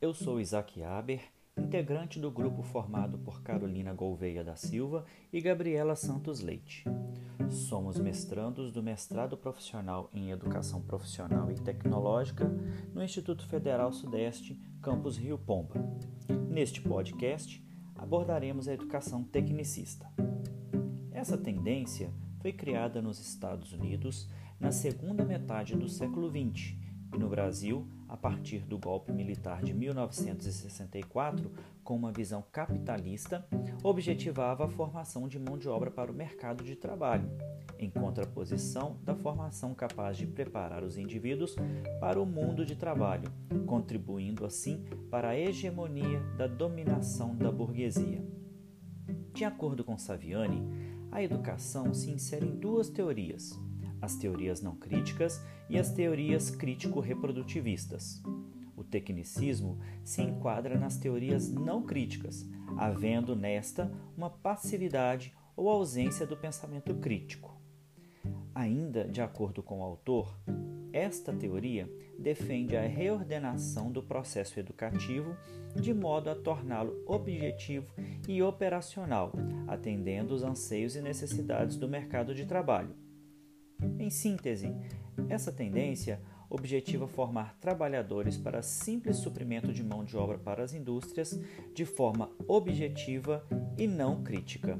Eu sou Isaac Aber, integrante do grupo formado por Carolina Gouveia da Silva e Gabriela Santos Leite. Somos mestrandos do Mestrado Profissional em Educação Profissional e Tecnológica no Instituto Federal Sudeste, campus Rio Pomba. Neste podcast, abordaremos a educação tecnicista. Essa tendência foi criada nos Estados Unidos na segunda metade do século XX no Brasil a partir do golpe militar de 1964, com uma visão capitalista, objetivava a formação de mão de obra para o mercado de trabalho, em contraposição da formação capaz de preparar os indivíduos para o mundo de trabalho, contribuindo assim para a hegemonia da dominação da burguesia. De acordo com Saviani, a educação se insere em duas teorias as teorias não críticas e as teorias crítico-reprodutivistas. O tecnicismo se enquadra nas teorias não críticas, havendo nesta uma passividade ou ausência do pensamento crítico. Ainda de acordo com o autor, esta teoria defende a reordenação do processo educativo de modo a torná-lo objetivo e operacional, atendendo os anseios e necessidades do mercado de trabalho. Em síntese, essa tendência objetiva formar trabalhadores para simples suprimento de mão de obra para as indústrias de forma objetiva e não crítica.